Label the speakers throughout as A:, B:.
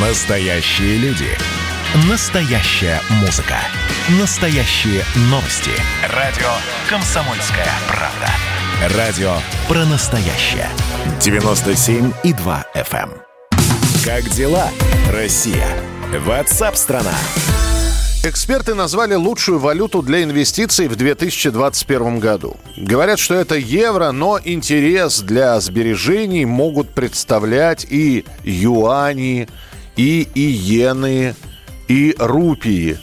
A: Настоящие люди. Настоящая музыка. Настоящие новости. Радио «Комсомольская правда». Радио про настоящее. 97,2 FM. эм. Как дела, Россия? Ватсап-страна!
B: Эксперты назвали лучшую валюту для инвестиций в 2021 году. Говорят, что это евро, но интерес для сбережений могут представлять и юани, и иены, и рупии.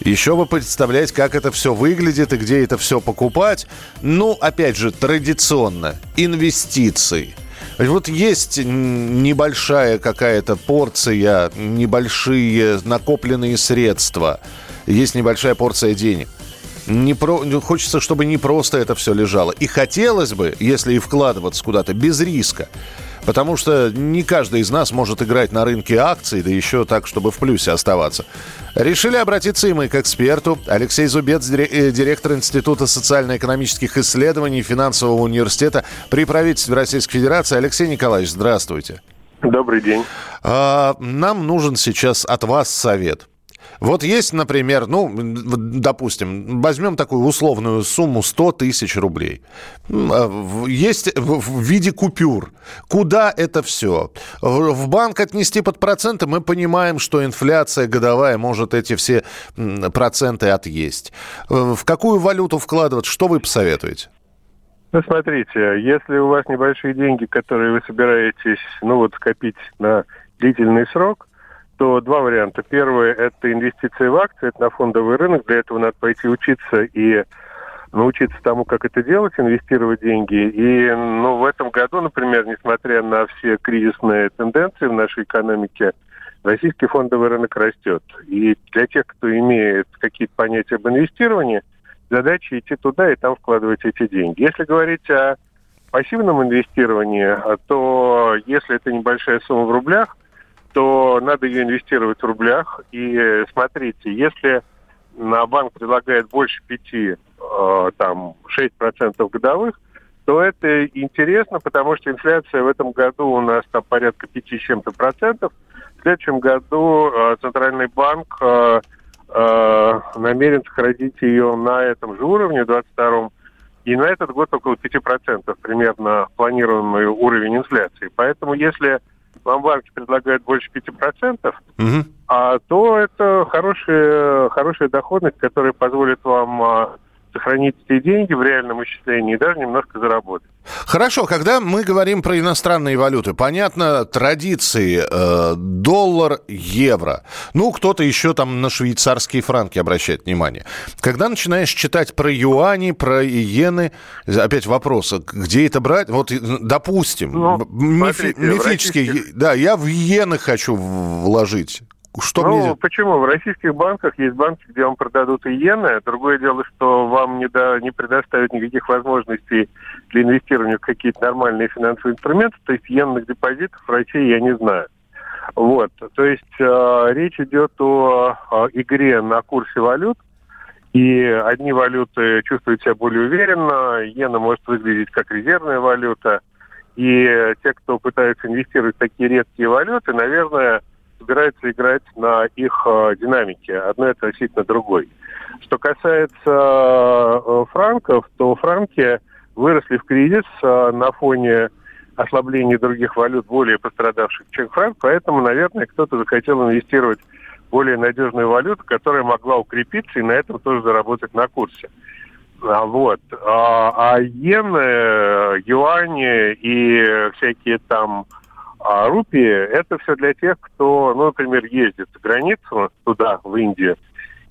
B: Еще бы представлять, как это все выглядит и где это все покупать. Ну, опять же, традиционно. Инвестиции. Вот есть небольшая какая-то порция, небольшие накопленные средства. Есть небольшая порция денег. Не про... ну, Хочется, чтобы не просто это все лежало. И хотелось бы, если и вкладываться куда-то, без риска. Потому что не каждый из нас может играть на рынке акций, да еще так, чтобы в плюсе оставаться. Решили обратиться и мы к эксперту. Алексей Зубец, э, директор Института социально-экономических исследований финансового университета при правительстве Российской Федерации. Алексей Николаевич, здравствуйте.
C: Добрый день.
B: А, Нам нужен сейчас от вас совет. Вот есть, например, ну, допустим, возьмем такую условную сумму 100 тысяч рублей. А, Есть в в виде купюр. Куда это все? В банк отнести под проценты, мы понимаем, что инфляция годовая может эти все проценты отъесть. Э, В какую валюту вкладывать? Что вы посоветуете?
C: Ну, смотрите, если у вас небольшие деньги, которые вы собираетесь, ну, вот, скопить на длительный срок, то два варианта. Первый – это инвестиции в акции, это на фондовый рынок. Для этого надо пойти учиться и научиться тому, как это делать, инвестировать деньги. И ну, в этом году, например, несмотря на все кризисные тенденции в нашей экономике, российский фондовый рынок растет. И для тех, кто имеет какие-то понятия об инвестировании, задача идти туда и там вкладывать эти деньги. Если говорить о пассивном инвестировании, то если это небольшая сумма в рублях, то надо ее инвестировать в рублях. И смотрите, если на банк предлагает больше 5, э, там, 6% годовых, то это интересно, потому что инфляция в этом году у нас там порядка 5 с чем-то процентов. В следующем году э, Центральный банк э, намерен сохранить ее на этом же уровне, 22 и на этот год около 5% примерно планируемый уровень инфляции. Поэтому если вам банки предлагают больше 5%,
B: Мгм.
C: а, то это хорошая, хорошая доходность, которая позволит вам а, сохранить эти деньги в реальном исчислении и даже немножко заработать.
B: Хорошо, когда мы говорим про иностранные валюты, понятно, традиции, э, доллар, евро. Ну, кто-то еще там на швейцарские франки обращает внимание. Когда начинаешь читать про юани, про иены, опять вопрос, а где это брать? Вот, э, допустим,
C: Ну,
B: мифи-
C: смотрите,
B: мифические,
C: российских-
B: да, я в иены хочу вложить. Что
C: ну,
B: мне...
C: почему? В российских банках есть банки, где вам продадут иены. Другое дело, что вам не, да, не предоставят никаких возможностей для инвестирования в какие-то нормальные финансовые инструменты. То есть иенных депозитов в России я не знаю. Вот. То есть э, речь идет о, о игре на курсе валют. И одни валюты чувствуют себя более уверенно, иена может выглядеть как резервная валюта. И те, кто пытаются инвестировать в такие редкие валюты, наверное, собираются играть на их э, динамике, одной относительно другой. Что касается э, франков, то франки выросли в кризис э, на фоне ослабления других валют, более пострадавших, чем франк, поэтому, наверное, кто-то захотел инвестировать в более надежную валюту, которая могла укрепиться и на этом тоже заработать на курсе. А, вот. А, а иены, юани и всякие там а рупии – это все для тех, кто, ну, например, ездит за границу туда, в Индию,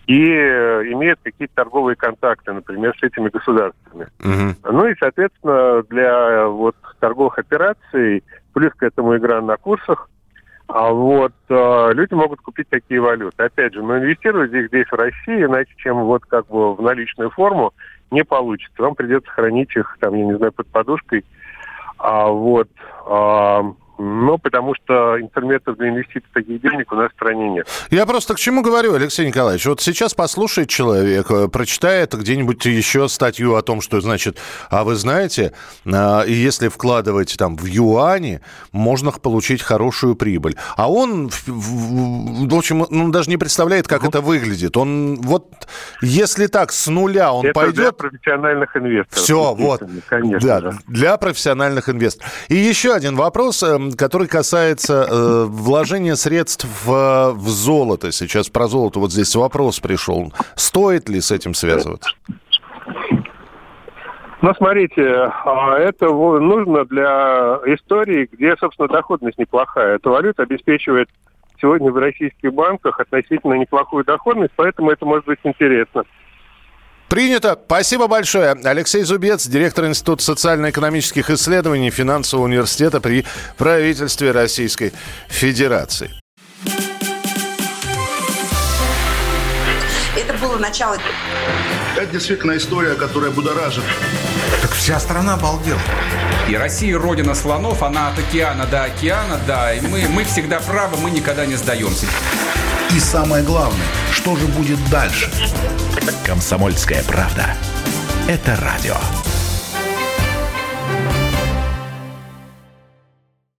C: и э, имеет какие-то торговые контакты, например, с этими государствами.
B: Мгм.
C: Ну и, соответственно, для вот торговых операций, плюс к этому игра на курсах, а вот э, люди могут купить такие валюты. Опять же, но инвестировать их здесь, в России, иначе, чем вот как бы в наличную форму, не получится. Вам придется хранить их, там, я не знаю, под подушкой. А вот а, Ну, потому что инструментов для инвестиций таких денег у нас в стране нет.
B: Я просто к чему говорю, Алексей Николаевич? Вот сейчас послушает человек, э, прочитает где-нибудь еще статью о том, что, значит, а вы знаете, а, если вкладывать там в юани, можно получить хорошую прибыль. А он, в общем, он даже не представляет, как ну, это выглядит. Он вот, если так, с нуля он
C: это
B: пойдет... для
C: профессиональных инвесторов.
B: Все, вот. Конечно. Да, для профессиональных инвесторов. И еще один вопрос эм, который касается э, вложения средств в, в золото. Сейчас про золото вот здесь вопрос пришел. Стоит ли с этим связываться?
C: Ну, смотрите, а, это нужно для истории, где, собственно, доходность неплохая. Эта валюта обеспечивает сегодня в российских банках относительно неплохую доходность, поэтому это может быть интересно.
B: Принято. Спасибо большое. Алексей Зубец, директор Института социально-экономических исследований Финансового университета при правительстве Российской Федерации.
D: Это было начало.
E: Это действительно история, которая будоражит.
F: Так вся страна обалдела.
G: И Россия родина слонов, она от океана до океана, да. И мы, мы всегда правы, мы никогда не сдаемся.
F: И самое главное, что же будет дальше?
A: Комсомольская правда. Это радио.